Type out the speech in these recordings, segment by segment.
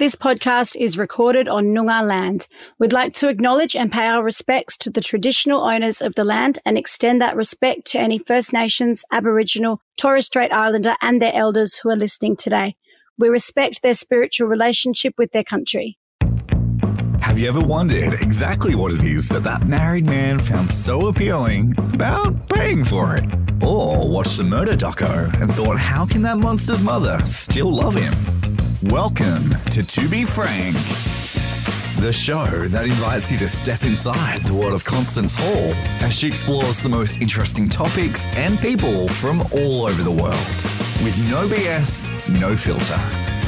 This podcast is recorded on Noongar land. We'd like to acknowledge and pay our respects to the traditional owners of the land and extend that respect to any First Nations, Aboriginal, Torres Strait Islander, and their elders who are listening today. We respect their spiritual relationship with their country. Have you ever wondered exactly what it is that that married man found so appealing about paying for it? Or watched the murder doco and thought, how can that monster's mother still love him? Welcome to To Be Frank, the show that invites you to step inside the world of Constance Hall as she explores the most interesting topics and people from all over the world with no BS, no filter.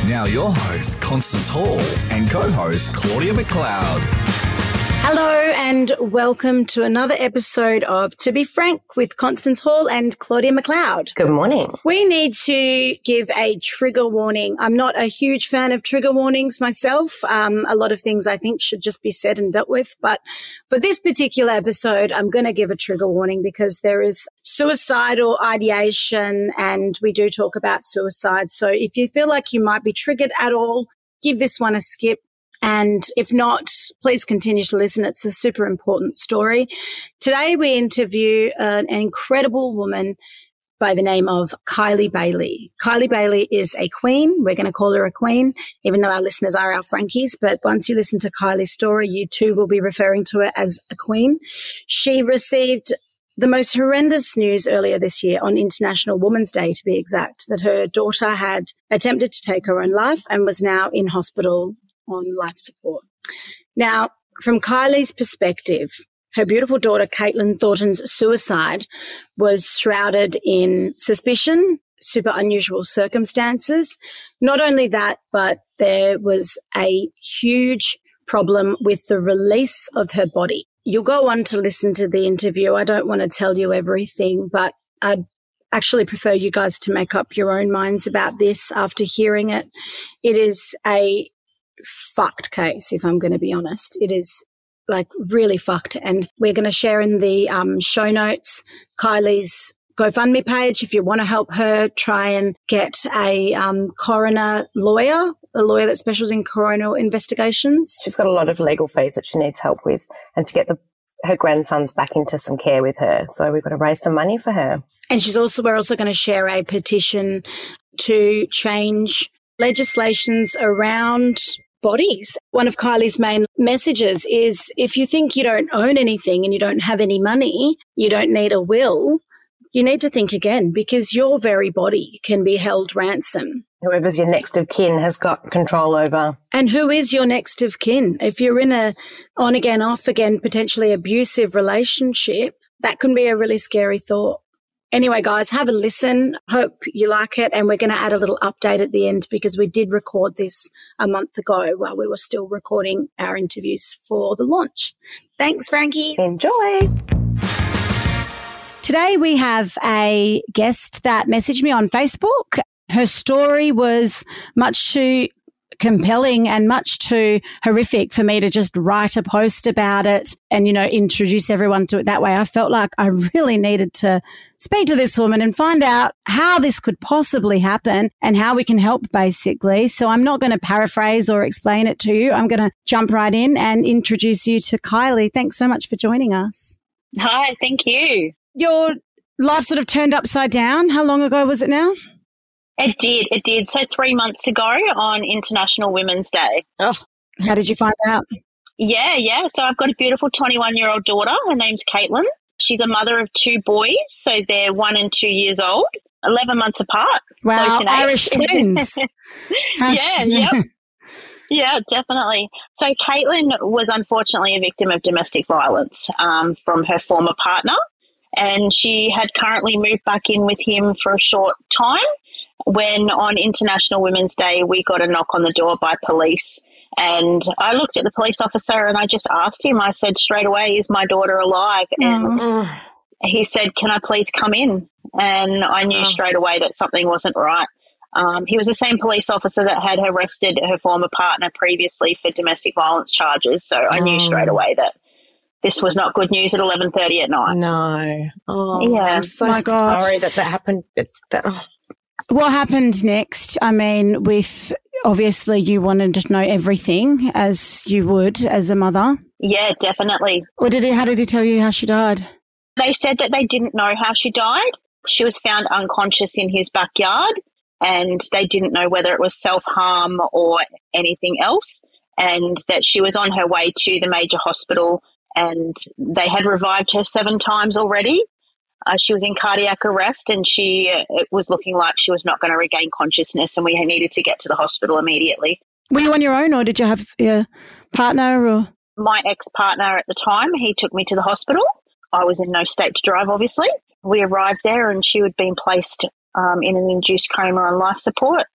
Now, your host, Constance Hall, and co host, Claudia McLeod. Hello and welcome to another episode of To Be Frank with Constance Hall and Claudia McLeod. Good morning. We need to give a trigger warning. I'm not a huge fan of trigger warnings myself. Um, a lot of things I think should just be said and dealt with. But for this particular episode, I'm going to give a trigger warning because there is suicidal ideation and we do talk about suicide. So if you feel like you might be triggered at all, give this one a skip. And if not, please continue to listen. It's a super important story. Today we interview an incredible woman by the name of Kylie Bailey. Kylie Bailey is a queen. We're going to call her a queen, even though our listeners are our Frankies. But once you listen to Kylie's story, you too will be referring to her as a queen. She received the most horrendous news earlier this year on International Women's Day, to be exact, that her daughter had attempted to take her own life and was now in hospital on life support. Now, from Kylie's perspective, her beautiful daughter, Caitlin Thornton's suicide was shrouded in suspicion, super unusual circumstances. Not only that, but there was a huge problem with the release of her body. You'll go on to listen to the interview. I don't want to tell you everything, but I'd actually prefer you guys to make up your own minds about this after hearing it. It is a fucked case, if I'm going to be honest. It is like really fucked. And we're going to share in the um, show notes Kylie's GoFundMe page if you want to help her try and get a um, coroner lawyer, a lawyer that specializes in coronial investigations. She's got a lot of legal fees that she needs help with, and to get the, her grandsons back into some care with her. So we've got to raise some money for her. And she's also we're also going to share a petition to change legislations around bodies. One of Kylie's main messages is if you think you don't own anything and you don't have any money, you don't need a will, you need to think again because your very body can be held ransom. Whoever's your next of kin has got control over. And who is your next of kin? If you're in a on again, off again, potentially abusive relationship, that can be a really scary thought. Anyway, guys, have a listen. Hope you like it. And we're going to add a little update at the end because we did record this a month ago while we were still recording our interviews for the launch. Thanks, Frankies. Enjoy. Today we have a guest that messaged me on Facebook. Her story was much too compelling and much too horrific for me to just write a post about it and, you know, introduce everyone to it that way. I felt like I really needed to speak to this woman and find out how this could possibly happen and how we can help basically. So I'm not going to paraphrase or explain it to you. I'm going to jump right in and introduce you to Kylie. Thanks so much for joining us. Hi, thank you. Your life sort of turned upside down. How long ago was it now? It did. It did. So three months ago on International Women's Day. Oh, how did you find out? Yeah, yeah. So I've got a beautiful 21 year old daughter. Her name's Caitlin. She's a mother of two boys. So they're one and two years old, 11 months apart. Wow, Irish twins. yeah, yep. Yeah, definitely. So Caitlin was unfortunately a victim of domestic violence um, from her former partner. And she had currently moved back in with him for a short time when on International Women's Day we got a knock on the door by police. And I looked at the police officer and I just asked him, I said straight away, is my daughter alive? And Mm. he said, Can I please come in? And I knew Oh. straight away that something wasn't right. Um, he was the same police officer that had arrested her former partner previously for domestic violence charges. So I knew Oh. straight away that this was not good news at 11.30 at night. No. Oh, Yeah. I'm so My gosh. sorry that that happened. It's that, oh. What happened next? I mean, with obviously you wanted to know everything as you would as a mother. Yeah, definitely. Or did he, how did he tell you how she died? They said that they didn't know how she died. She was found unconscious in his backyard and they didn't know whether it was self harm or anything else. And that she was on her way to the major hospital and they had revived her seven times already. Uh, she was in cardiac arrest and she uh, it was looking like she was not going to regain consciousness and we needed to get to the hospital immediately. Were you on your own or did you have a partner or? my ex partner at the time, he took me to the hospital. I was in no state to drive, obviously. We arrived there and she had been placed um, in an induced coma on life support.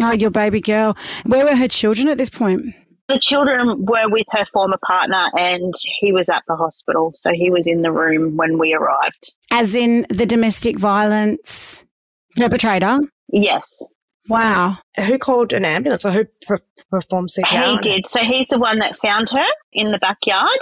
Oh, your baby girl. Where were her children at this point? The children were with her former partner and he was at the hospital. So he was in the room when we arrived. As in the domestic violence perpetrator? Yes, Wow. Who called an ambulance or who per- performed CPR? he did. So he's the one that found her in the backyard.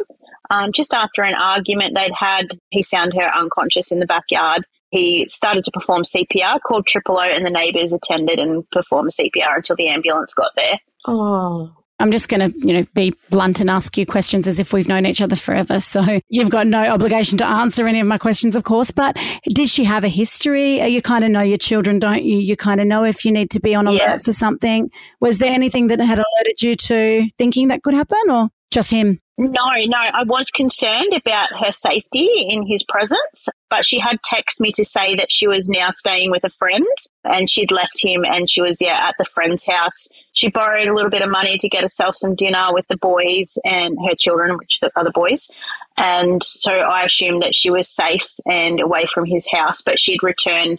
Um, just after an argument they'd had, he found her unconscious in the backyard. He started to perform CPR, called Triple O, and the neighbours attended and performed CPR until the ambulance got there. Oh, I'm just going to, you know, be blunt and ask you questions as if we've known each other forever. So you've got no obligation to answer any of my questions, of course. But did she have a history? Uh, You kind of know your children, don't you? You kind of know if you need to be on alert Yeah. for something. Was there anything that had alerted you to thinking that could happen, or just him? No, no, I was concerned about her safety in his presence, but she had texted me to say that she was now staying with a friend and she'd left him and she was, yeah, at the friend's house. She borrowed a little bit of money to get herself some dinner with the boys and her children, which are the boys. And so I assumed that she was safe and away from his house, but she'd returned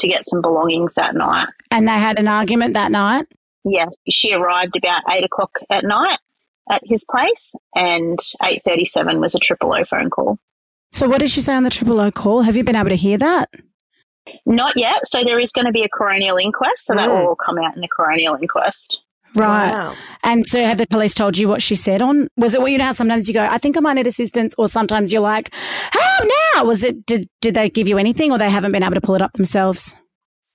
to get some belongings that night. And they had an argument that night. Yes, she arrived about eight o'clock at night at his place, and eight thirty-seven was a triple O phone call. So what did she say on the triple O call? Have you been able to hear that? Not yet. So there is going to be a coronial inquest, so that Mm. will all come out in the coronial inquest. Right. Wow. And so have the police told you what she said on? Was it, well, you know how sometimes you go, I think I might need assistance, or sometimes you're like, help now. Was it, did, did they give you anything or they haven't been able to pull it up themselves?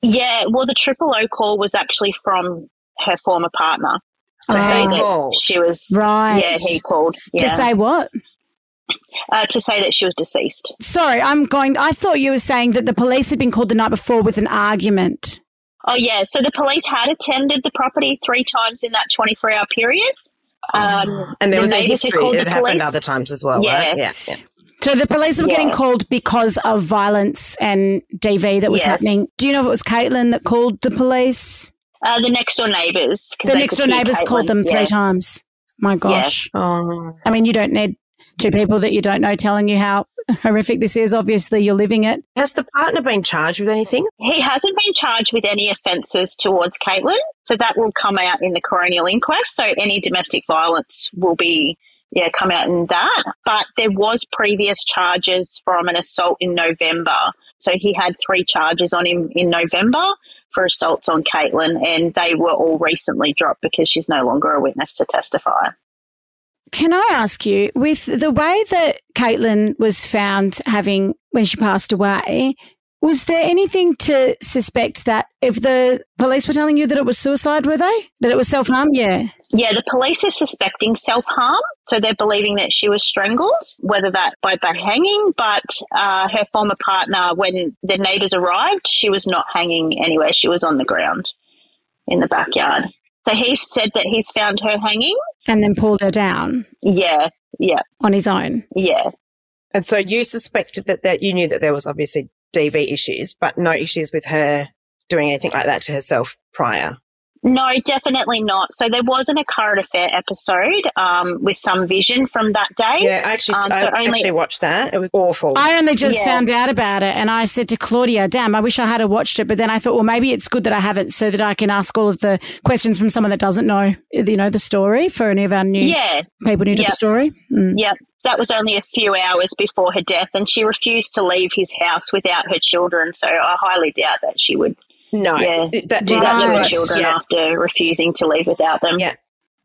Yeah, well, the triple O call was actually from her former partner to Oh. say He that she was. Right. Yeah, he called. To say what? uh, to say that she was deceased. Sorry, I'm going, I thought you were saying that the police had been called the night before with an argument. Oh yeah, so the police had attended the property three times in that twenty-four hour period. Um, And there the was a history. called It the happened police. other times as well, Yeah. right? Yeah. yeah. So the police were getting called because of violence and DV that was Yes. happening. Do you know if it was Caitlin that called the police? Uh, the next door neighbors. The next door hear neighbours called Caitlin. them three times. My gosh. Oh. I mean, you don't need two people that you don't know telling you how horrific this is. Obviously, you're living it. Has the partner been charged with anything? He hasn't been charged with any offences towards Caitlin, so that will come out in the coronial inquest. So any domestic violence will be yeah come out in that. But there was previous charges from an assault in November. So he had three charges on him in November for assaults on Caitlin, and they were all recently dropped because she's no longer a witness to testify. Can I ask you, with the way that Caitlin was found having when she passed away, was there anything to suspect that if the police were telling you that it was suicide, were they? That it was self harm? Yeah. Yeah, the police are suspecting self harm. So they're believing that she was strangled, whether that by, by hanging, but uh, her former partner, when the neighbours arrived, she was not hanging anywhere. She was on the ground in the backyard. So he said that he's found her hanging. And then pulled her down Yeah, yeah, on his own. yeah. And so you suspected that, that you knew that there was obviously DV issues, but no issues with her doing anything like that to herself prior. No, definitely not. So there wasn't a current affair episode um, with some vision from that day. Yeah, I actually, Um, I only- actually watched that. It was awful. I only just Yeah. found out about it and I said to Claudia, damn, I wish I had watched it. But then I thought, well, maybe it's good that I haven't so that I can ask all of the questions from someone that doesn't know, you know, the story for any of our new Yeah, people new to Yeah. the story. Mm. yeah. That was only a few hours before her death, and she refused to leave his house without her children. So I highly doubt that she would no, Yeah. that do that Right. to her right. children Yeah. after refusing to leave without them. Yeah.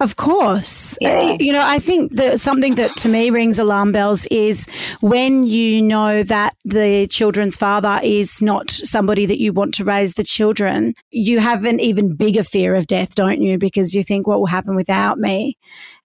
Of course. Yeah. Uh, You know, I think that something that to me rings alarm bells is when you know that the children's father is not somebody that you want to raise the children, you have an even bigger fear of death, don't you? Because you think, what will happen without me?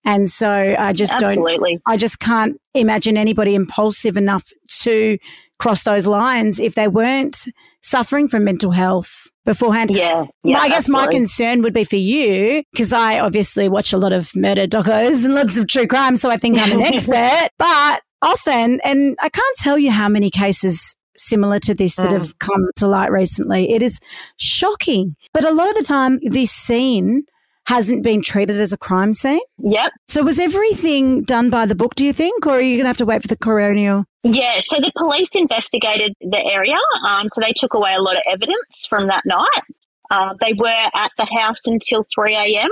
And so I just don't I just can't imagine anybody impulsive enough to cross those lines if they weren't suffering from mental health beforehand. Yeah. yeah I guess my concern would be for you because I obviously watch a lot of murder docos and lots of true crime, so I think I'm an expert. But often, and I can't tell you how many cases similar to this that Mm. have come to light recently. It is shocking. But a lot of the time, this scene hasn't been treated as a crime scene. Yep. So was everything done by the book, do you think? Or are you going to have to wait for the coronial? Yeah, so the police investigated the area. Um, so they took away a lot of evidence from that night. Uh, they were at the house until 3 a.m.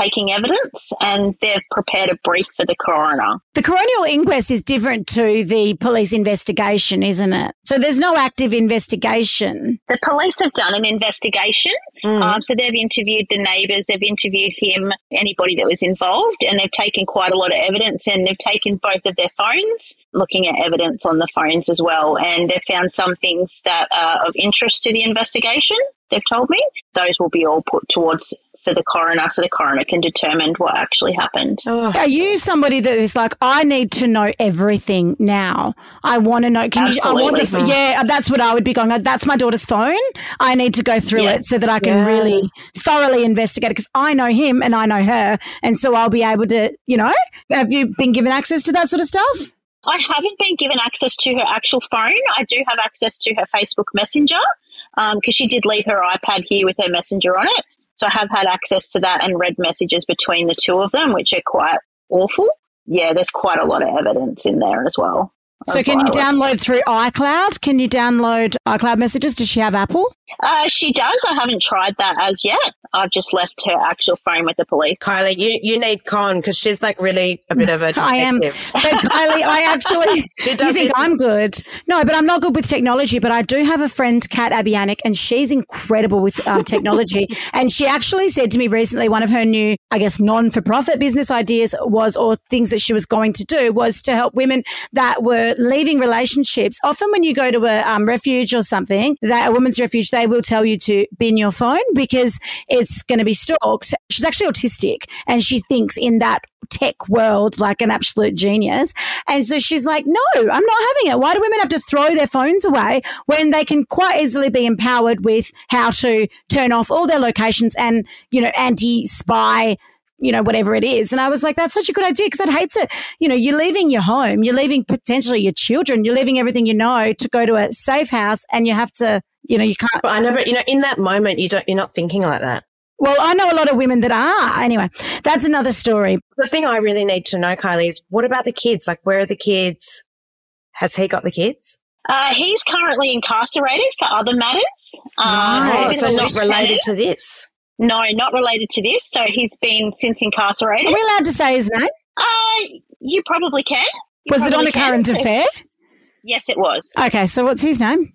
taking evidence, and they've prepared a brief for the coroner. The coronial inquest is different to the police investigation, isn't it? So there's no active investigation. The police have done an investigation. Mm. Um, so they've interviewed the neighbours, they've interviewed him, anybody that was involved, and they've taken quite a lot of evidence and they've taken both of their phones, looking at evidence on the phones as well. And they've found some things that are of interest to the investigation, they've told me. Those will be all put towards for the coroner so the coroner can determine what actually happened. Oh, Are you somebody that is like, I need to know everything now? I want to know. Can you? I want the. Yeah, that's what I would be going. Uh, that's my daughter's phone. I need to go through Yeah. it so that I can Yeah. really thoroughly investigate it because I know him and I know her, and so I'll be able to. You know, have you been given access to that sort of stuff? I haven't been given access to her actual phone. I do have access to her Facebook Messenger um, because she did leave her iPad here with her messenger on it. So I have had access to that and read messages between the two of them, which are quite awful. Yeah, there's quite a lot of evidence in there as well. So can you download through iCloud? Can you download iCloud messages? Does she have Apple? Uh, she does. I haven't tried that as yet. I've just left her actual phone with the police. Kylie, you, you need Con because she's like really a bit of a detective. I am. But Kylie, I actually. She You think this- I'm good? No, but I'm not good with technology. But I do have a friend, Kat Abianic, and she's incredible with um, technology. and she actually said to me recently, one of her new, I guess, non-for-profit business ideas was, or things that she was going to do, was to help women that were leaving relationships. Often, when you go to a um, refuge or something, that a women's refuge, they will tell you to bin your phone because it's going to be stalked. She's actually autistic, and she thinks in that tech world like an absolute genius. And so she's like, no, I'm not having it. Why do women have to throw their phones away when they can quite easily be empowered with how to turn off all their locations and, you know, anti spy you know, whatever it is. And I was like, that's such a good idea because I'd hate to, you know, you're leaving your home, you're leaving potentially your children, you're leaving everything you know to go to a safe house and you have to, you know, you can't. But I know, but you know, in that moment, you don't, you're not thinking like that. Well, I know a lot of women that are. Anyway, that's another story. The thing I really need to know, Kylie, is what about the kids? Like, where are the kids? Has he got the kids? Uh, he's currently incarcerated for other matters. Um, Right. Oh, so not related to this. No, not related to this. So he's been since incarcerated. Are we allowed to say his name? Uh, you probably can. You Was it on probably a can. current affair? Yes, it was. Okay, so what's his name?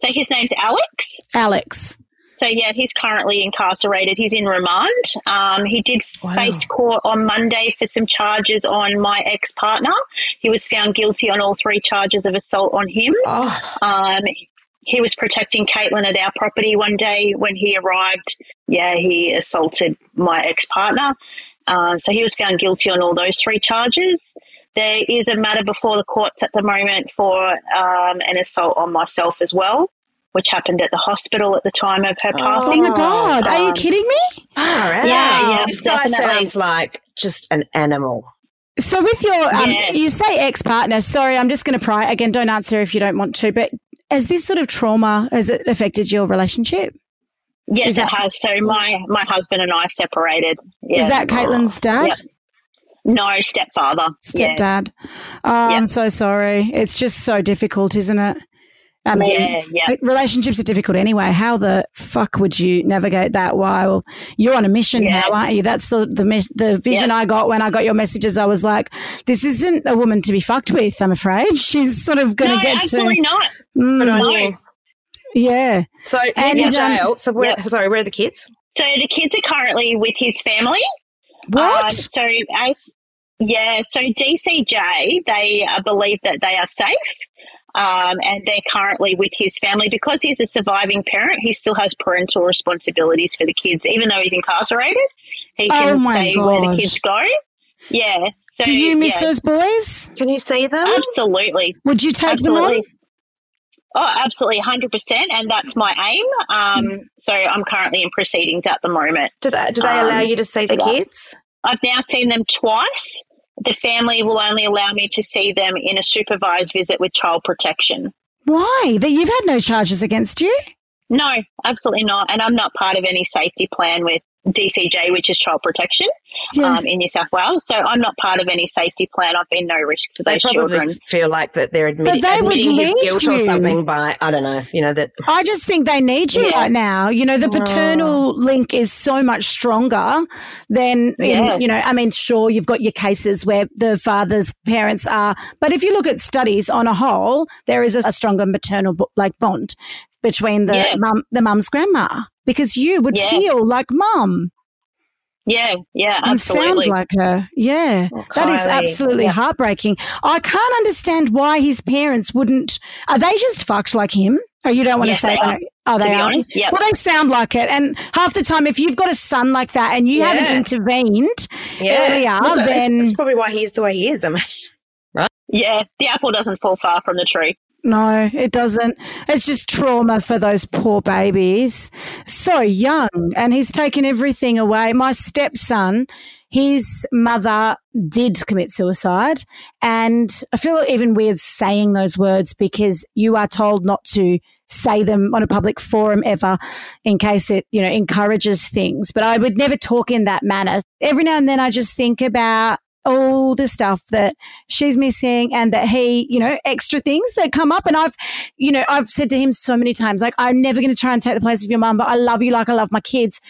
So his name's Alex. Alex. So yeah, he's currently incarcerated. He's in remand. Um, he did Wow. face court on Monday for some charges on my ex partner. He was found guilty on all three charges of assault on him. Oh, Um, he was protecting Caitlin at our property one day when he arrived. Yeah, he assaulted my ex partner. Um, so he was found guilty on all those three charges. There is a matter before the courts at the moment for um, an assault on myself as well, which happened at the hospital at the time of her Oh. Oh passing. my God. Are you Um, kidding me? all right. Yeah, yeah, This guy definitely. sounds like just an animal. So, with your, um, Yeah. you say ex partner, sorry, I'm just going to pry. Again, don't answer if you don't want to, but has this sort of trauma, has it affected your relationship? Yes, Is it that- has. So my my husband and I separated. Yeah. Is that Caitlin's dad? Yep. no stepfather? Yeah. Stepdad. Oh, Yeah. I'm so sorry. It's just so difficult, isn't it? I mean, Yeah, yeah. relationships are difficult anyway. How the fuck would you navigate that while you're on a mission Yeah. now, aren't you? That's the the, the vision I got when I got your messages. I was like, this isn't a woman to be fucked with. I'm afraid she's sort of going No, to get absolutely to. not. Mm, Good No. yeah. So And, in um. So where, Yep. sorry, where are the kids? So the kids are currently with his family. What? Um, so as yeah, so DCJ they uh, believe that they are safe. Um, and they're currently with his family because he's a surviving parent. He still has parental responsibilities for the kids, even though he's incarcerated. He Oh can my say where the kids go. Yeah. So, Do you miss yeah, those boys? Can you see them? Absolutely. Would you take them Absolutely. on? Oh, absolutely, hundred percent, and that's my aim. Um, so I'm currently in proceedings at the moment. Do they, do they Um, allow you to see the yeah. kids? I've now seen them twice. The family will only allow me to see them in a supervised visit with child protection. Why? That you've had no charges against you? No, absolutely not. And I'm not part of any safety plan with DCJ, which is child protection Yeah. um, in New South Wales. So I'm not part of any safety plan. I've been no risk to They those probably children. feel like that they're admitting, they would admitting his need guilt or something by, I don't know, you know, that I just think they need you Yeah. right now. You know, the paternal link is so much stronger than, Yeah. in, you know, I mean, sure, you've got your cases where the father's parents are, but if you look at studies on a whole, there is a, a stronger maternal like bond between the Yeah. mum, the mum's grandma, because you would Yeah. feel like mum Yeah, yeah, and sound like her. Yeah, Oh, that is absolutely Yeah. heartbreaking. I can't understand why his parents wouldn't. Are they just fucked like him? Oh, you don't want Yes, to say they are, that. Oh, to they be are. honest, yep. Well, they sound like it. And half the time, if you've got a son like that and you Yeah. haven't intervened yeah. earlier, Well, that's, then that's probably why he is the way he is. I mean, Right? yeah, the apple doesn't fall far from the tree. No, it doesn't. It's just trauma for those poor babies. So young, and he's taken everything away. My stepson, his mother did commit suicide. And I feel even weird saying those words because you are told not to say them on a public forum ever in case it, you know, encourages things. But I would never talk in that manner. Every now and then I just think about all the stuff that she's missing and that he, you know, extra things that come up. And I've, you know, I've said to him so many times, like, I'm never going to try and take the place of your mum, but I love you like I love my kids.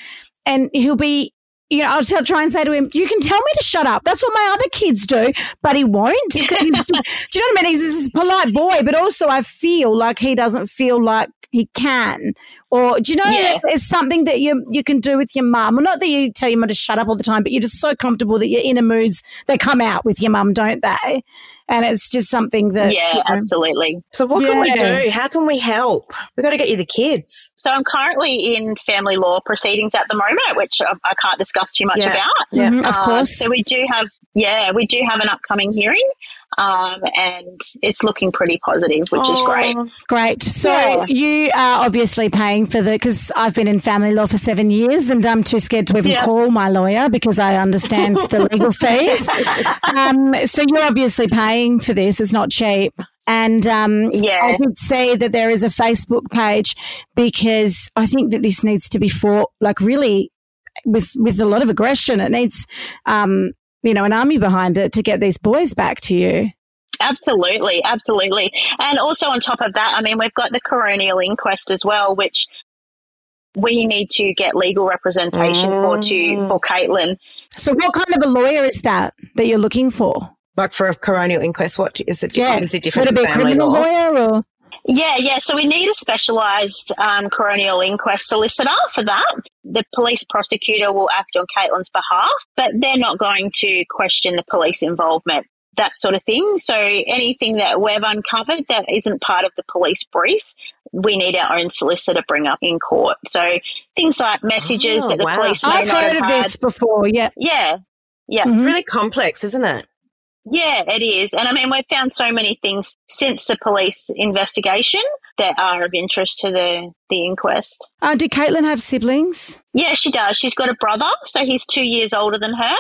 And he'll be, you know, I'll tell, try and say to him, you can tell me to shut up. That's what my other kids do, but he won't. he's just, do you know what I mean? He's this polite boy, but also I feel like he doesn't feel like he can. Or do you know Yeah. there's something that you you can do with your mum? Well, not that you tell your mum to shut up all the time, but you're just so comfortable that your inner moods they come out with your mum, don't they? And it's just something that yeah, you know, absolutely. so what can we do? How can we help? We've got to get you the kids. So I'm currently in family law proceedings at the moment, which I, I can't discuss too much Yeah. about. Yeah. Mhm, of Um, course. So we do have, yeah, we do have an upcoming hearing, um, and it's looking pretty positive, which is great. Oh, Great. So Yeah. you are obviously paying for the because I've been in family law for seven years and I'm too scared to even Yeah. call my lawyer because I understand the legal fees. Um, so you're obviously paying for this. It's not cheap. And um, Yeah. I did see that there is a Facebook page because I think that this needs to be fought like really with with a lot of aggression. It needs um, you know an army behind it to get these boys back to you. Absolutely, absolutely. And also on top of that, I mean, we've got the coronial inquest as well, which we need to get legal representation for to Mm. for Caitlin. So what kind of a lawyer is that that you're looking for? like for a coronial inquest, what is it? Yeah. Obviously different Would it be a criminal law. lawyer or? Yeah, yeah. So we need a specialised um, coronial inquest solicitor for that. The police prosecutor will act on Caitlin's behalf, but they're not going to question the police involvement, that sort of thing. So anything that we've uncovered that isn't part of the police brief, we need our own solicitor bring up in court. So things like messages Oh, that the wow. police may I've not heard have of had. this before. Yeah. Yeah, yeah. It's really complex, isn't it? Yeah, it is. And I mean, we've found so many things since the police investigation that are of interest to the, the inquest. Uh, did Caitlin have siblings? Yeah, she does. She's got a brother, so he's two years older than her.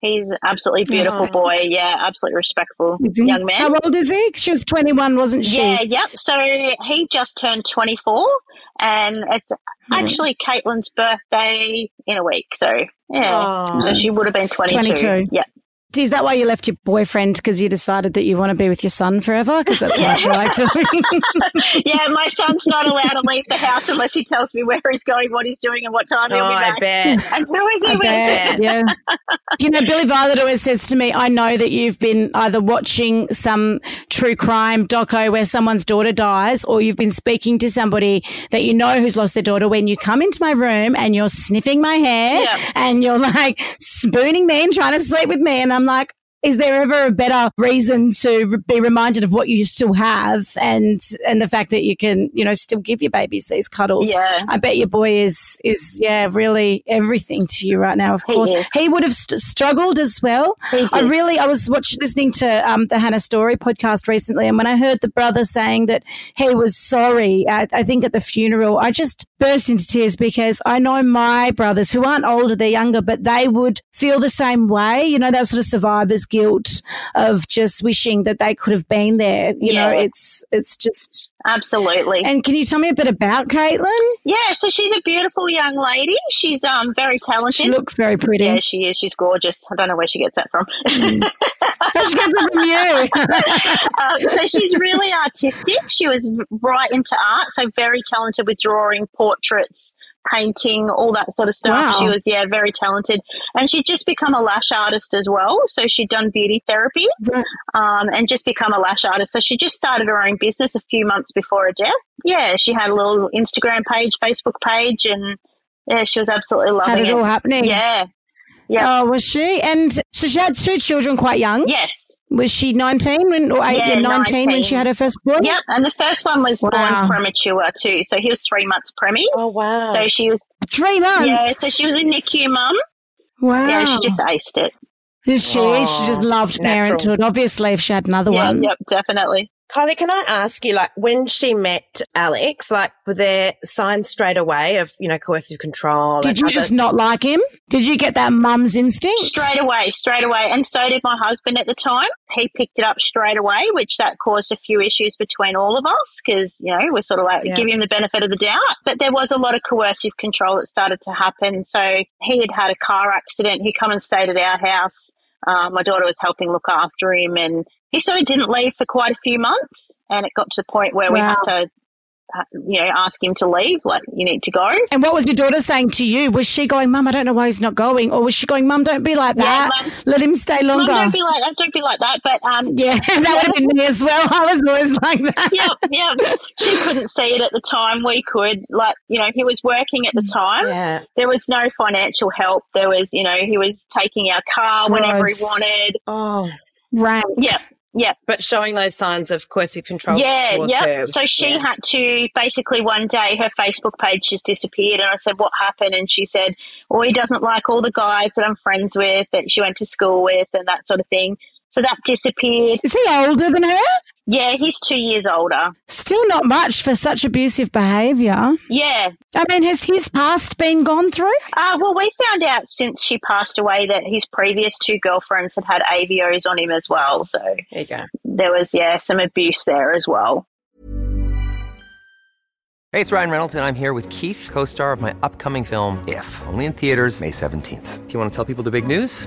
He's an absolutely beautiful Oh. boy. Yeah, absolutely respectful young man. How old is he? She was 21, wasn't she? Yeah, yep. So he just turned 24 and it's Actually, Caitlin's birthday in a week. So, yeah. Oh. So she would have been 22. 22. Yeah. Is that why you left your boyfriend? Because you decided that you want to be with your son forever? Because that's what I like doing. yeah, my son's not allowed to leave the house unless he tells me where he's going, what he's doing, and what time he'll Oh, be I back. bet. And who is he I with? bet, yeah. You know, Billy Violet always says to me, I know that you've been either watching some true crime doco where someone's daughter dies, or you've been speaking to somebody that you know who's lost their daughter when you come into my room and you're sniffing my hair Yeah. and you're like spooning me and trying to sleep with me. And I'm like, is there ever a better reason to be reminded of what you still have and and the fact that you can you know still give your babies these cuddles Yeah. I bet your boy is is yeah really everything to you right now. Of He course, is. he would have st- struggled as well. He I really I was watching listening to um, the Hannah Story podcast recently, and when I heard the brother saying that he was sorry, at, I think at the funeral, I just burst into tears because I know my brothers who aren't older, they're younger, but they would feel the same way. You know, that sort of survivor's guilt of just wishing that they could have been there. You know, it's it's just. Absolutely. And can you tell me a bit about Caitlin? yeah, so she's a beautiful young lady. She's um very talented. She looks very pretty. yeah, she is. She's gorgeous. I don't know where she gets that from. Oh, she gets it from you. uh, so she's really artistic. She was right into art, so very talented with drawing, portraits, painting, all that sort of stuff. Wow. She was, yeah, very talented. And she'd just become a lash artist as well. So she'd done beauty therapy Right. um, and just become a lash artist. So she just started her own business a few months before her death. Yeah, she had a little Instagram page, Facebook page, and yeah, she was absolutely loving Had it all happening. Yeah. Yeah. Oh, was she? And so she had two children quite young. Yes. Was she 19 when, or eight, Yeah, yeah, 19, when she had her first boy? Yep. And the first one was Wow. born premature too. So he was three months preemie. Oh, wow. So she was, Three months. yeah, so she was a NICU mum. wow. Yeah, she just aced it. Is she? Oh, she just oh, loved natural. parenthood. Obviously, if she had another Yeah, one. yep, definitely. Kylie, can I ask you, like, when she met Alex, like, were there signs straight away of, you know, coercive control? Did you other- just not like him? Did you get that mum's instinct? Straight away, straight away. And so did my husband at the time. He picked it up straight away, which that caused a few issues between all of us because, you know, we're sort of like Yeah. give him the benefit of the doubt. But there was a lot of coercive control that started to happen. So he had had a car accident. He come and stayed at our house. Um, my daughter was helping look after him and he sort of didn't leave for quite a few months. And it got to the point where we had to, uh, you know, ask him to leave, like, you need to go. And what was your daughter saying to you? Was she going, Mum, I don't know why he's not going? Or was she going, Mum, don't be like Yeah, that. Mum- Let him stay Mum, longer. don't be like that. Don't be like that. But um, yeah, that would have been me as well. I was always like that. Yeah, yeah. She couldn't see it at the time. We could. Like, you know, he was working at the time. Yeah. There was no financial help. There was, you know, he was taking our car whenever he wanted. Oh, Rank. Yep, yep. but showing those signs of coercive control Yeah, her. So she yeah. had to basically one day her Facebook page just disappeared, and I said, "What happened?" And she said, "Oh, he doesn't like all the guys that I'm friends with that she went to school with, and that sort of thing." So that disappeared. Is he older than her? Yeah, he's two years older. Still not much for such abusive behaviour. Yeah, I mean, has his past been gone through? Uh, well, we found out since she passed away that his previous two girlfriends had had AVOs on him as well. So There you go. there was, yeah, some abuse there as well. Hey, it's Ryan Reynolds, and I'm here with Keith, co star of my upcoming film, If, only in theaters, May 17th. Do you want to tell people the big news?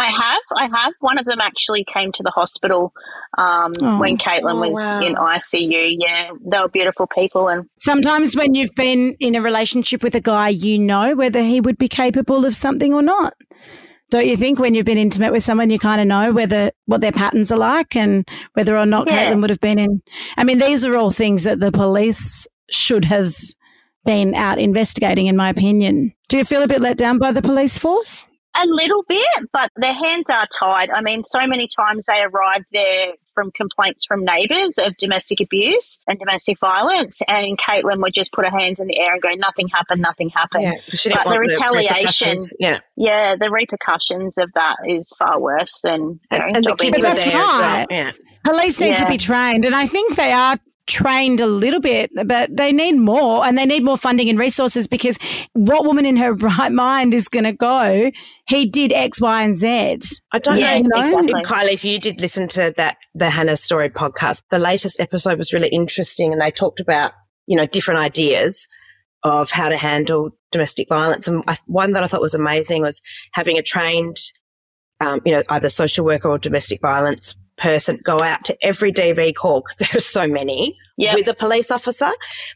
I have, I have. One of them actually came to the hospital um, Oh. when Caitlin Oh, was wow. in ICU. Yeah, they were beautiful people, and Sometimes when you've been in a relationship with a guy, you know whether he would be capable of something or not. Don't you think when you've been intimate with someone, you kind of know whether what their patterns are like and whether or not Yeah. Caitlin would have been in? I mean, these are all things that the police should have been out investigating, in my opinion. Do you feel a bit let down by the police force? A little bit, but their hands are tied. I mean, so many times they arrive there from complaints from neighbours of domestic abuse and domestic violence. And Caitlin would just put her hands in the air and go, nothing happened, nothing happened. Yeah, but the retaliation, repercussions. yeah. yeah, the repercussions of that is far worse than you know, And, and the kids But were that's there as well. Yeah. Police need to be trained, and I think they are trained a little bit, but they need more and they need more funding and resources because what woman in her right mind is going to go, he did X, Y, and Z? I don't Yeah, know, exactly. Kylie, if you did listen to that, the Hannah Story podcast, the latest episode was really interesting and they talked about, you know, different ideas of how to handle domestic violence. And one that I thought was amazing was having a trained, um, you know, either social worker or domestic violence person go out to every DV call because there are so many Yeah. with a police officer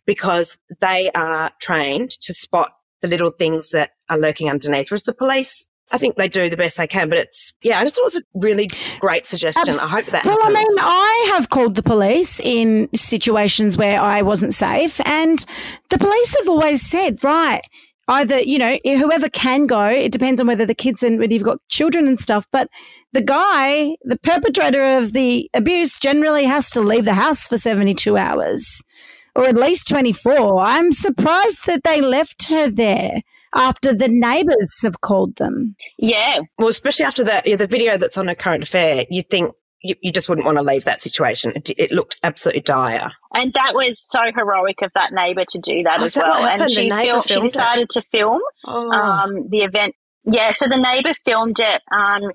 because they are trained to spot the little things that are lurking underneath. Whereas the police, I think they do the best they can, but it's, yeah, I just thought it was a really great suggestion. Abs- I hope that Well, I mean, I have called the police in situations where I wasn't safe, and the police have always said, right, either, you know, whoever can go, it depends on whether the kids and whether you've got children and stuff, but the guy, the perpetrator of the abuse, generally has to leave the house for 72 hours or at least 24. I'm surprised that they left her there after the neighbors have called them. yeah, well, especially after that, yeah, the video that's on a current affair, you think you, you just wouldn't want to leave that situation. It, it looked absolutely dire. And that was so heroic of that neighbour to do that Oh, as that well. And she, fil- she filmed it? decided to film Oh, um, the event. Yeah, so the neighbour filmed it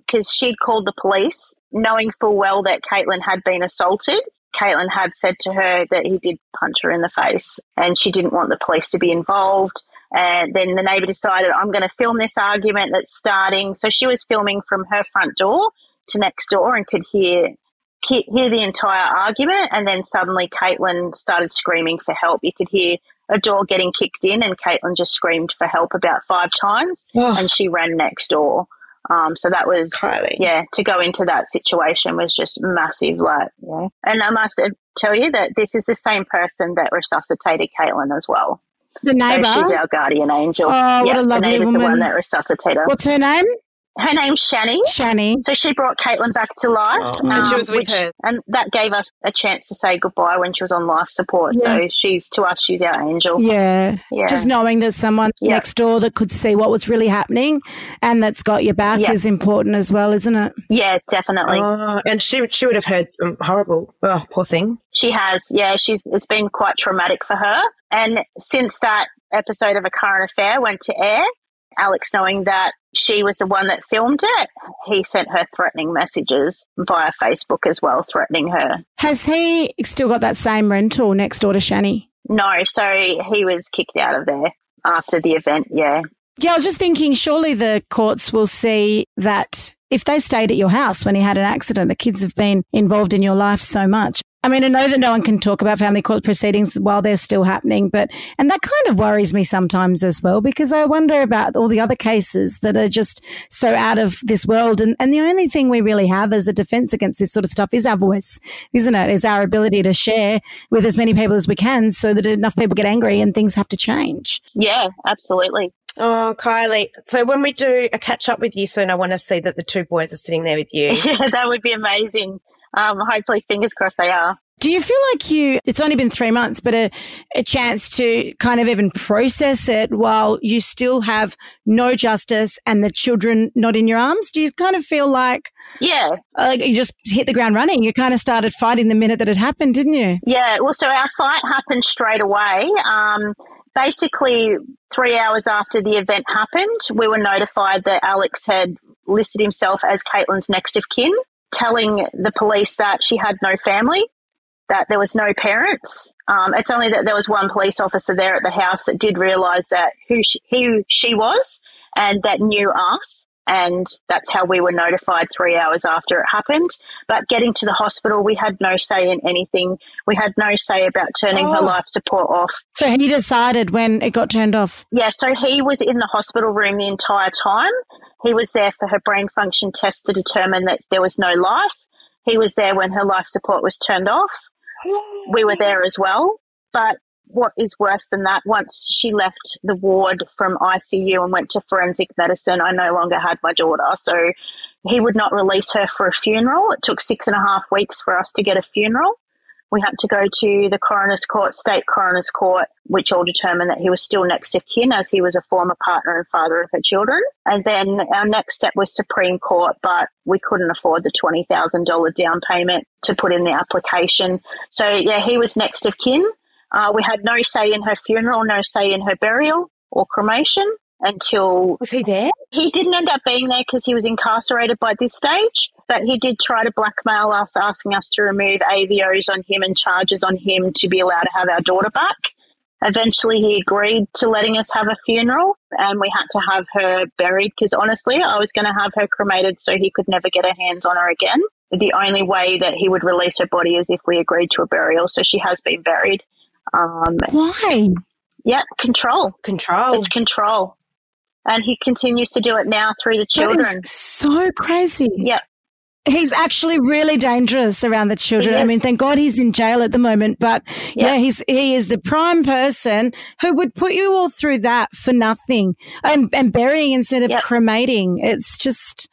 because she'd called the police, knowing full well that Caitlin had been assaulted. Caitlin had said to her that he did punch her in the face, and she didn't want the police to be involved. And then the neighbour decided, I'm going to film this argument that's starting. So she was filming from her front door to next door and could hear hear the entire argument. And then suddenly Caitlin started screaming for help. You could hear a door getting kicked in, and Caitlin just screamed for help about five times, Oh. and she ran next door. Um, so that was Kylie. yeah to go into that situation was just massive like yeah and i must tell you that this is the same person that resuscitated caitlin as well The so neighbor. she's our guardian angel Oh, what a lovely the woman. one that resuscitated her What's her name? Her name's shani Shani. so she brought Caitlin back to life, Oh, and um, she was with which- her. and that gave us a chance to say goodbye when she was on life support. Yeah. So she's to us, she's our angel. Yeah. Yeah. Just knowing that someone Yeah. next door that could see what was really happening and that's got your back Yeah. is important as well, isn't it? Yeah, definitely. Oh, and she she would have heard some horrible. Oh, poor thing. She has, yeah, she's it's been quite traumatic for her. And since that episode of A Current Affair went to air, Alex knowing that she was the one that filmed it, he sent her threatening messages via Facebook as well, threatening her. Has he still got that same rental next door to Shani? No, so he was kicked out of there after the event, yeah. Yeah, I was just thinking, surely the courts will see that if they stayed at your house when he had an accident, the kids have been involved in your life so much. I mean, I know that no one can talk about family court proceedings while they're still happening, but, and that kind of worries me sometimes as well, because I wonder about all the other cases that are just so out of this world. And, and the only thing we really have as a defense against this sort of stuff is our voice, isn't it? Is our ability to share with as many people as we can so that enough people get angry and things have to change. Yeah, absolutely. Oh, Kylie. So when we do a catch up with you soon, I want to see that the two boys are sitting there with you. Yeah, that would be amazing. Um, hopefully, fingers crossed they are. Do you feel like you, it's only been three months, but a, a chance to kind of even process it while you still have no justice and the children not in your arms? Do you kind of feel like, Yeah, like you just hit the ground running? You kind of started fighting the minute that it happened, didn't you? Yeah, well, so our fight happened straight away. Um, basically, three hours after the event happened, we were notified that Alex had listed himself as Caitlin's next of kin, telling the police that she had no family, that there was no parents. Um, it's only that there was one police officer there at the house that did realise that who she, who she was and that knew us. And that's how we were notified three hours after it happened. But getting to the hospital, we had no say in anything. We had no say about turning her Oh. life support off. So he decided when it got turned off. Yeah, so he was in the hospital room the entire time. He was there for her brain function test to determine that there was no life. He was there when her life support was turned off. We were there as well. But what is worse than that, once she left the ward from ICU and went to forensic medicine, I no longer had my daughter. So he would not release her for a funeral. It took six and a half weeks for us to get a funeral. We had to go to the coroner's court, state coroner's court, which all determined that he was still next of kin as he was a former partner and father of her children. And then our next step was Supreme Court, but we couldn't afford the $20,000 down payment to put in the application. So, yeah, he was next of kin. Uh, we had no say in her funeral, no say in her burial or cremation until Was he there? he didn't end up being there because he was incarcerated by this stage, but he did try to blackmail us, asking us to remove AVOs on him and charges on him to be allowed to have our daughter back. Eventually, he agreed to letting us have a funeral, and we had to have her buried because honestly, I was going to have her cremated so he could never get a hands on her again. The only way that he would release her body is if we agreed to a burial, so she has been buried. Um, Why? yeah, control. Control. It's control. And he continues to do it now through the children. so crazy. Yep. He's actually really dangerous around the children. I mean, thank God he's in jail at the moment, but yeah, Yeah. he's he is the prime person who would put you all through that for nothing and and burying instead of Yep. cremating. It's just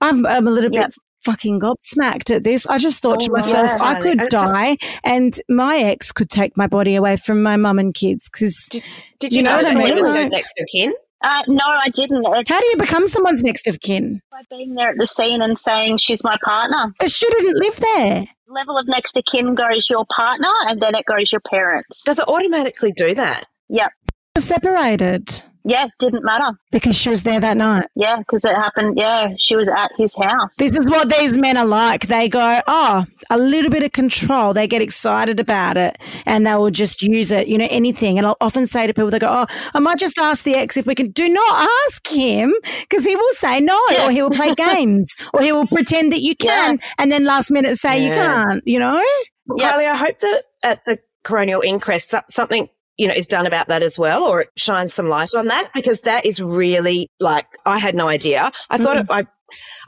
I'm I'm a little Yep. bit fucking gobsmacked at this. I just thought Oh to myself, God, I Harley. could It's just- die and my ex could take my body away from my mum and kids because Did you you, know know, what I that he mean? was Like- next of kin? Uh, no, I didn't. It's how do you become someone's next of kin? by being there at the scene and saying she's my partner. But she didn't live there. Level of next of kin goes your partner, and then it goes your parents. Does it automatically do that? Yep. Separated Yeah, didn't matter. because she was there that night. Yeah, because it happened. Yeah, she was at his house. This is what these men are like. They go, oh, a little bit of control. They get excited about it and they will just use it, you know, anything. And I'll often say to people, they go, oh, I might just ask the ex if we can. Do not ask him because he will say no Yeah. or he will play games or he will pretend that you can and then last minute say you can't, you know? Yep. Carly, I hope that at the coronial inquest, something you know is done about that as well, or it shines some light on that because that is really like I had no idea. I thought it, I.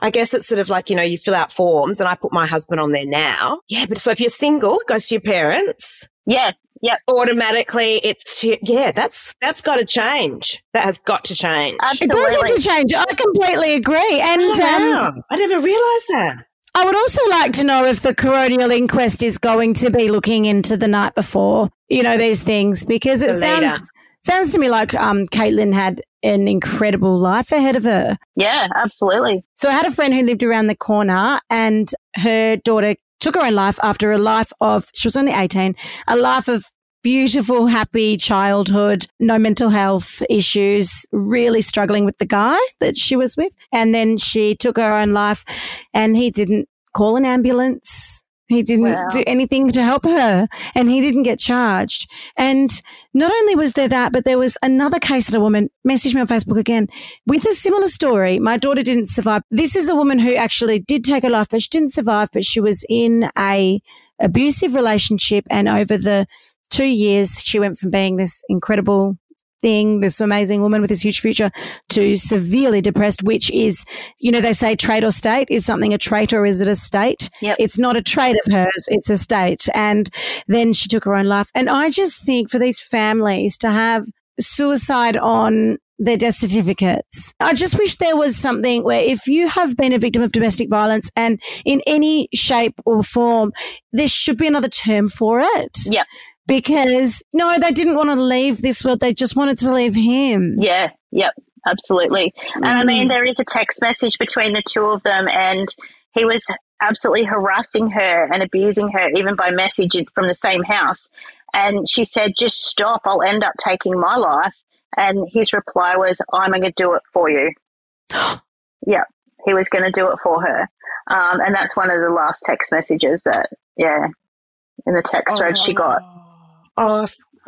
I guess it's sort of like, you know, you fill out forms and I put my husband on there now. Yeah. But so if you're single, it goes to your parents. Yeah, yep, Automatically, it's, yeah, that's, that's got to change. That has got to change. It does have to change. I completely agree. And um, Wow. I never realised that. I would also like to know if the coronial inquest is going to be looking into the night before, you know, these things, because it sounds sounds to me like um, Caitlin had an incredible life ahead of her. Yeah, absolutely. So I had a friend who lived around the corner, and her daughter took her own life after a life of she was only eighteen, a life of beautiful, happy childhood, no mental health issues, really struggling with the guy that she was with. And then she took her own life and he didn't call an ambulance. He didn't Wow. do anything to help her and he didn't get charged. And not only was there that, but there was another case that a woman messaged me on Facebook again with a similar story. My daughter didn't survive. This is a woman who actually did take her life, but she didn't survive, but she was in a abusive relationship and over the two years, she went from being this incredible thing, this amazing woman with this huge future, to severely depressed, which is, you know, they say trait or state. Is something a trait or is it a state? Yep. It's not a trait of hers, it's a state. And then she took her own life. And I just think for these families to have suicide on their death certificates. I just wish there was something where if you have been a victim of domestic violence and in any shape or form, there should be another term for it. Yep. Because no, they didn't want to leave this world. They just wanted to leave him. Yeah, yep, absolutely. And I Mm. mean, there is a text message between the two of them, and he was absolutely harassing her and abusing her, even by message from the same house. And she said, Just stop, I'll end up taking my life. And his reply was, I'm going to do it for you. yeah, he was going to do it for her. Um, and that's one of the last text messages that, yeah, in the text thread she got. Oh,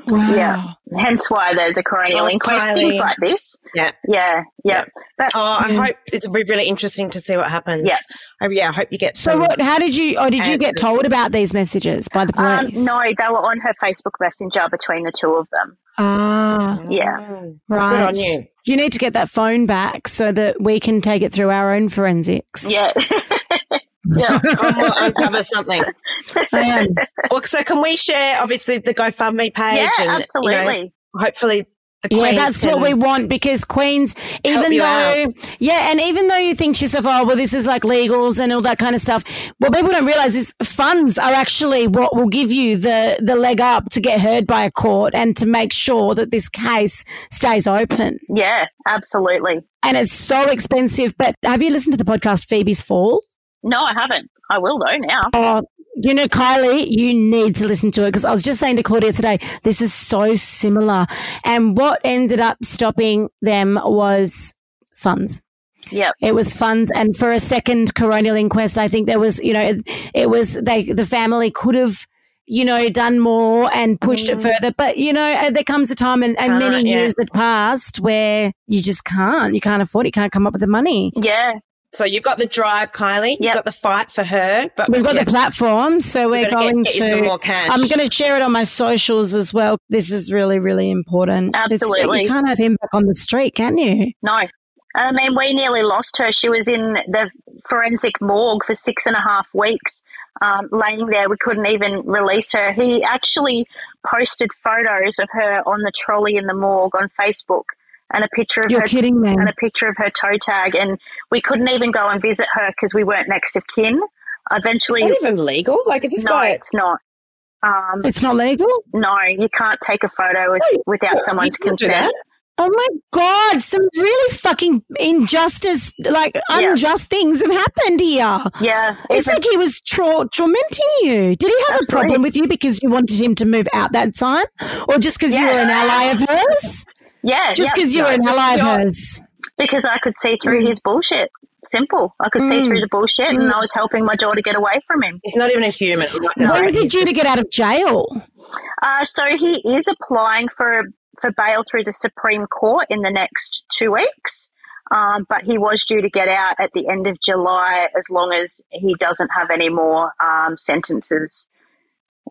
Wow. Yeah. Hence why there's a coronial Oh, inquest, Kylie. things like this. Yeah. Yeah, yeah. But oh, I Yeah. hope it'll be really interesting to see what happens. Yeah. I, yeah, I hope you get So what? How did you? Or did you get told about these messages by the um, police? no, they were on her Facebook Messenger between the two of them. Ah, Yeah. Mm. right. Good on you. You need to get that phone back so that we can take it through our own forensics. Yeah. Yeah, I will uncover something. I am. Well, so can we share, obviously, the GoFundMe page? yeah, and, you know, absolutely. hopefully Yeah, that's what we want because Queens, even though, out. yeah, and even though you think to yourself, oh, well, this is like legals and all that kind of stuff, what people don't realize is funds are actually what will give you the, the leg up to get heard by a court and to make sure that this case stays open. Yeah, absolutely. And it's so expensive. But have you listened to the podcast Phoebe's Fall? No, I haven't. I will though now. Oh, you know, Kylie, you need to listen to it because I was just saying to Claudia today, this is so similar. And what ended up stopping them was funds. Yeah, It was funds, and for a second coronial inquest, I think there was, you know, it, it was they the family could have, you know, done more and pushed it further. But you know, uh, there comes a time, and, and many yeah. years that passed where you just can't, you can't afford it, you can't come up with the money. Yeah. So you've got the drive, Kylie. You've got the fight for her. But We've got yeah, the platform, so we're We've gotta get- going get you some to. more cash. I'm going to share it on my socials as well. This is really, really important. It's- Absolutely. you can't have him back on the street, can you? No. I mean, we nearly lost her. She was in the forensic morgue for six and a half weeks, um, laying there. We couldn't even release her. He actually posted photos of her on the trolley in the morgue on Facebook and a picture of You're her kidding me. and a picture of her toe tag. And we couldn't even go and visit her because we weren't next of kin. Eventually, Is that even legal? Like, is this no, guy? it's not. Um, It's not legal. no, you can't take a photo with, No, without someone's consent. Oh my God, some really fucking injustice, like Yeah. unjust things have happened here. Yeah, It's even- like he was tra- tormenting you. Did he have Absolutely. a problem with you because you wanted him to move out that time? Or just because you were an ally of hers? Yeah, Just yeah. because you were an it's just ally of hers. because I could see through Mm. his bullshit. Simple. I could see Mm. through the bullshit, and I was helping my daughter get away from him. He's not even a human. Like, When sorry, is he he's due to get out of jail? Uh, so he is applying for for bail through the Supreme Court in the next two weeks. Um, but he was due to get out at the end of July as long as he doesn't have any more um, sentences.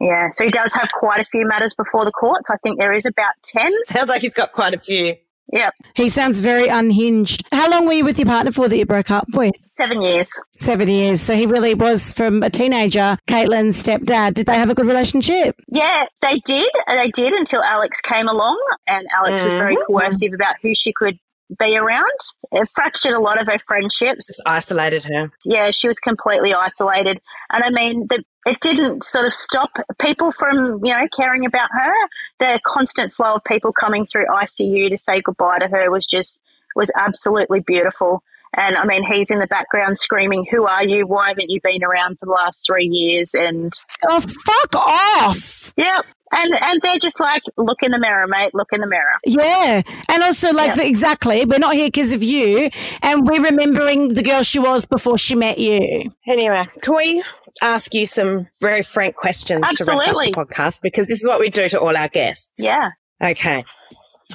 Yeah, so he does have quite a few matters before the courts. I think there is about 10. Sounds like he's got quite a few. Yep, He sounds very unhinged. How long were you with your partner for that you broke up with? seven years. Seven years. So he really was from a teenager, Caitlin's stepdad. Did they have a good relationship? Yeah, they did. They did until Alex came along, and Alex was very Mhm. coercive about who she could be around. It fractured a lot of her friendships. Just isolated her. Yeah, she was completely isolated. And I mean, the, it didn't sort of stop people from, you know, caring about her. The constant flow of people coming through ICU to say goodbye to her was just, was absolutely beautiful. And I mean, he's in the background screaming, Who are you? Why haven't you been around for the last three years? And Oh, fuck off. yeah, and, and they're just like, Look in the mirror, mate, look in the mirror. Yeah. And also, like, Yeah. the, exactly, we're not here because of you. And we're remembering the girl she was before she met you. Anyway, can we ask you some very frank questions to wrap up the podcast? Because this is what we do to all our guests. Yeah. Okay.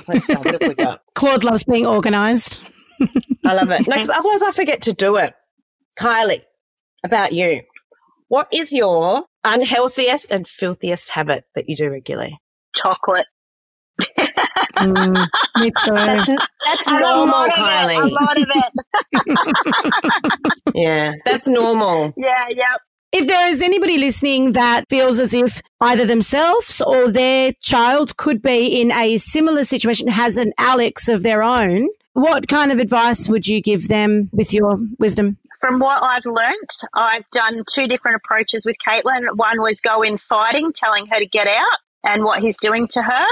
Let's go. What have we got? Claude loves being organised. I love it. No, 'cause otherwise I forget to do it. Kylie, about you. What is your unhealthiest and filthiest habit that you do regularly? Chocolate. Mm, me too. That's, that's I'm normal, out of it. I'm out of it. Yeah, that's normal. yeah, yeah. If there is anybody listening that feels as if either themselves or their child could be in a similar situation, has an Alex of their own, what kind of advice would you give them with your wisdom? From what I've learnt, I've done two different approaches with Caitlin. One was go in fighting, telling her to get out and what he's doing to her.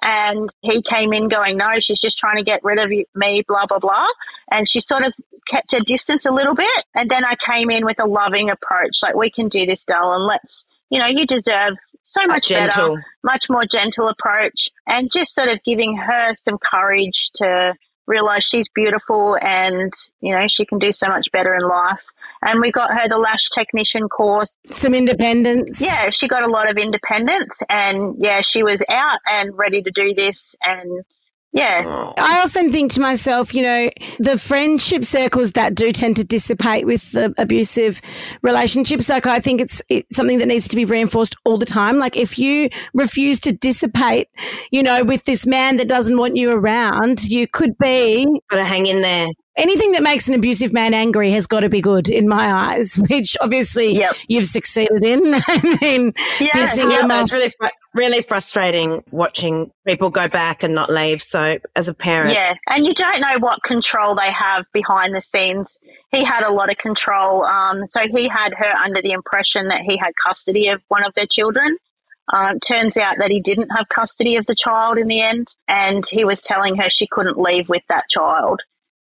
And he came in going, no, she's just trying to get rid of me, blah, blah, blah. And she sort of kept her distance a little bit. And then I came in with a loving approach, like, we can do this, darling. Let's, you know, you deserve so much better, much more gentle approach. And just sort of giving her some courage to realize she's beautiful and, you know, she can do so much better in life. And we got her the lash technician course. Some independence. Yeah, she got a lot of independence and yeah, she was out and ready to do this and yeah. Oh. I often think to myself, you know, the friendship circles that do tend to dissipate with the abusive relationships. Like, I think it's, it's something that needs to be reinforced all the time. Like, if you refuse to dissipate, you know, with this man that doesn't want you around, you could be Got to hang in there. Anything that makes an abusive man angry has got to be good in my eyes, which obviously Yep. you've succeeded in. I mean, Yeah, pissing Yeah, him but off. it's really, really frustrating watching people go back and not leave. So, as a parent, Yeah, and you don't know what control they have behind the scenes. He had a lot of control. Um, so he had her under the impression that he had custody of one of their children. Um, turns out that he didn't have custody of the child in the end, and he was telling her she couldn't leave with that child,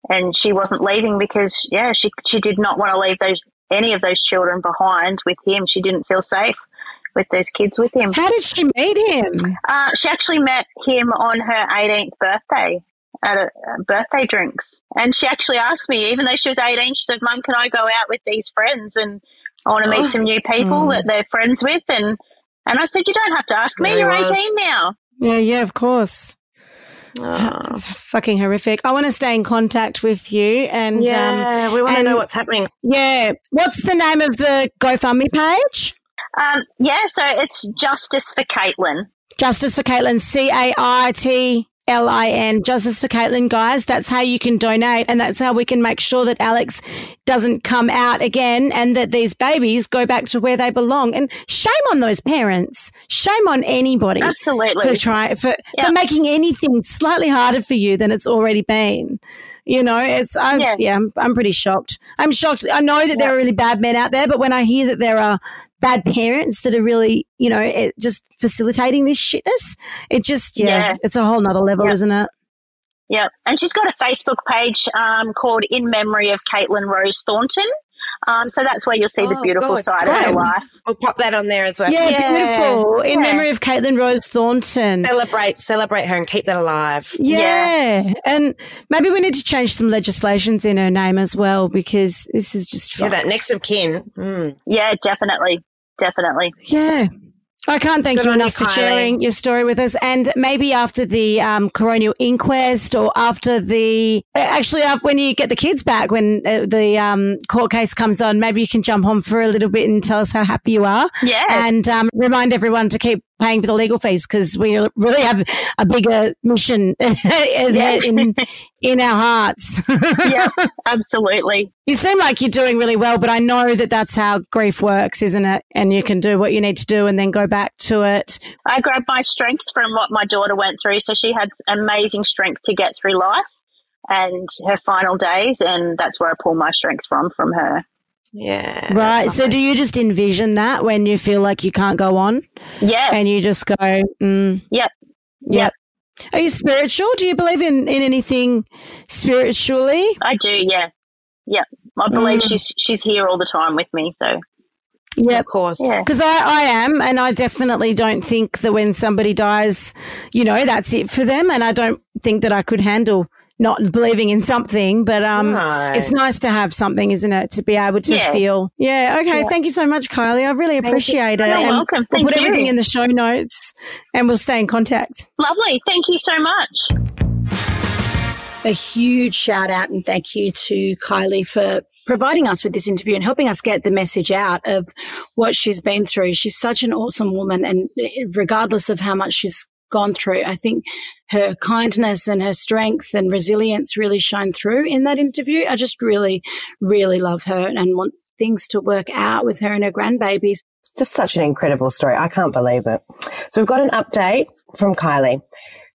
and she wasn't leaving because yeah, she she did not want to leave those any of those children behind with him. She didn't feel safe with those kids with him. How did she meet him? Uh, she actually met him on her 18th birthday at a, uh, birthday drinks. And she actually asked me, even though she was 18, she said, Mum, can I go out with these friends? And I want to meet some new people that they're friends with. And, and I said, You don't have to ask me. There You're was. 18 now. Yeah, yeah, of course. Oh. It's fucking horrific. I want to stay in contact with you and um, yeah, we want to know what's happening. yeah. What's the name of the GoFundMe page? Um, yeah, so it's Justice for Caitlin. Justice for Caitlin, C A I T L I N. Justice for Caitlin, guys. That's how you can donate, and that's how we can make sure that Alex doesn't come out again and that these babies go back to where they belong. And shame on those parents. Shame on anybody Absolutely. for trying for Yeah. for making anything slightly harder for you than it's already been. You know, it's I'm, yeah, Yeah. I'm, I'm pretty shocked. I'm shocked. I know that there are really bad men out there, but when I hear that there are bad parents that are really, you know, it, just facilitating this shitness, it just yeah, Yeah. it's a whole nother level, Yeah. isn't it? Yeah, and she's got a Facebook page um, called In Memory of Caitlin Rose Thornton. Um, so that's where you'll see the Oh, beautiful good. side of her life. We'll pop that on there as well. Yeah, beautiful. In Yeah. memory of Caitlin Rose Thornton. Celebrate, celebrate her and keep that alive. Yeah. And maybe we need to change some legislations in her name as well because this is just Yeah, that next of kin. Mm. Yeah, definitely. Definitely. Yeah. I can't thank Good you enough for Kylie. sharing your story with us. And maybe after the um, coronial inquest or after the, uh, actually, after, when you get the kids back, when uh, the um, court case comes on, maybe you can jump on for a little bit and tell us how happy you are. Yeah. And um, remind everyone to keep paying for the legal fees because we really have a bigger mission in, in, in our hearts. yeah, absolutely. You seem like you're doing really well, but I know that that's how grief works, isn't it? And you can do what you need to do and then go back to it. I grabbed my strength from what my daughter went through. So she had amazing strength to get through life and her final days. And that's where I pull my strength from, from her. Yeah. Right. So, do you just envision that when you feel like you can't go on Yeah. and you just go, mm, Yep. yep. Are you spiritual? Do you believe in, in anything spiritually? I do. Yeah. Yep. I believe Mm. she's, she's here all the time with me. So, yeah, Of course. yeah. Because I, I am, and I definitely don't think that when somebody dies, you know, that's it for them. And I don't think that I could handle not believing in something. But um, No. it's nice to have something, isn't it, to be able to Yeah. feel. Yeah. Okay. Thank you so much, Kylie. I really appreciate it. You're And welcome. We'll Thank put everything in the show notes, and we'll stay in contact. Lovely. Thank you so much. a huge shout out and thank you to Kylie for providing us with this interview and helping us get the message out of what she's been through. She's such an awesome woman, and regardless of how much she's gone through, I think her kindness and her strength and resilience really shine through in that interview. I just really, really love her and want things to work out with her and her grandbabies. just such an incredible story. I can't believe it. So we've got an update from Kylie.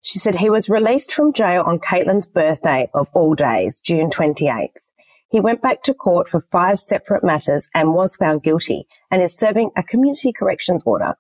She said he was released from jail on Caitlin's birthday of all days, June 28th. He went back to court for five separate matters and was found guilty and is serving a community corrections order.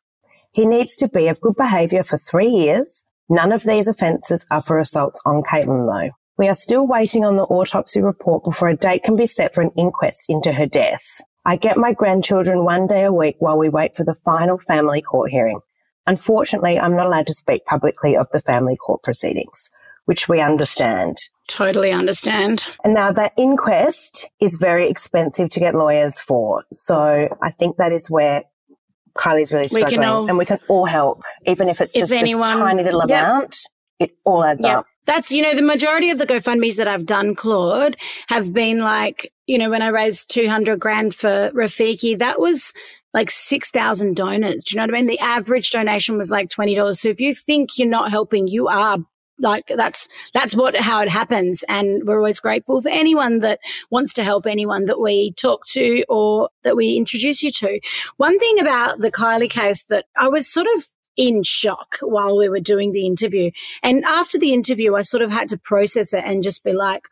He needs to be of good behaviour for three years. None of these offences are for assaults on Caitlin though. We are still waiting on the autopsy report before a date can be set for an inquest into her death. I get my grandchildren one day a week while we wait for the final family court hearing. Unfortunately, I'm not allowed to speak publicly of the family court proceedings, which we understand. Totally understand. And now that inquest is very expensive to get lawyers for. So I think that is where Kylie's really struggling all- and we can all help, even if it's If just anyone- a tiny little Yep. amount. It all adds Yeah. up. That's, you know, the majority of the GoFundMe's that I've done, Claude, have been like, you know, when I raised 200 grand for Rafiki, that was like 6,000 donors. Do you know what I mean? The average donation was like $20. So if you think you're not helping, you are like that's that's what how it happens. And we're always grateful for anyone that wants to help anyone that we talk to or that we introduce you to. One thing about the kylie case that i was sort of in shock while we were doing the interview. And after the interview i sort of had to process it and just be like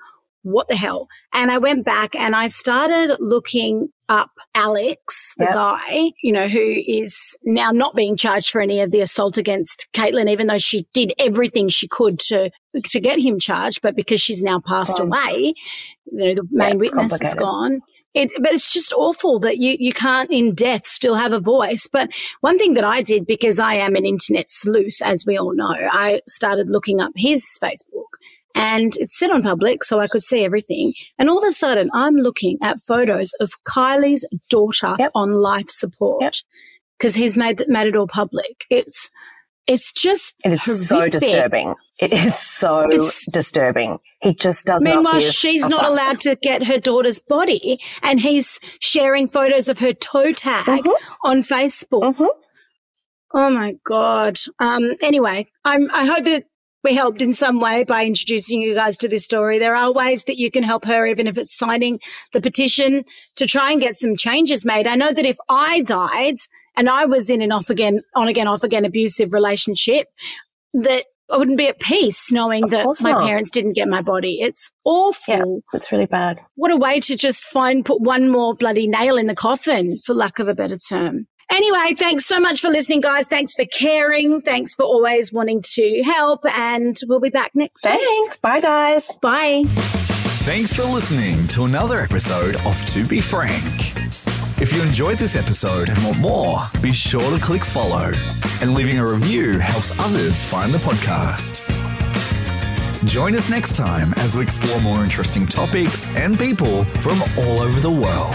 what the hell? And I went back and I started looking up Alex, the yep. guy, you know, who is now not being charged for any of the assault against Caitlin, even though she did everything she could to to get him charged. But because she's now passed oh. away, you know, the main witness is gone. It, but it's just awful that you, you can't in death still have a voice. But one thing that I did because I am an internet sleuth, as we all know, I started looking up his Facebook and it's set on public so I could see everything. And all of a sudden, I'm looking at photos of Kylie's daughter yep. on life support because yep. he's made made it all public. It's it's just it is horrific. so disturbing. It is so it's, disturbing. He just does. Meanwhile, she's not allowed to get her daughter's body, and he's sharing photos of her toe tag mm-hmm. on Facebook. Mm-hmm. Oh my god. Um. Anyway, I'm. I hope that we helped in some way by introducing you guys to this story. There are ways that you can help her, even if it's signing the petition to try and get some changes made. I know that if I died and I was in an off again, on again, off again abusive relationship, that I wouldn't be at peace knowing that my not. parents didn't get my body. It's awful. Yeah, it's really bad. What a way to just find, put one more bloody nail in the coffin, for lack of a better term. Anyway, thanks so much for listening, guys. Thanks for caring. Thanks for always wanting to help. And we'll be back next Thanks. week. Thanks. Bye, guys. Bye. Thanks for listening to another episode of To Be Frank. If you enjoyed this episode and want more, be sure to click follow. And leaving a review helps others find the podcast. Join us next time as we explore more interesting topics and people from all over the world.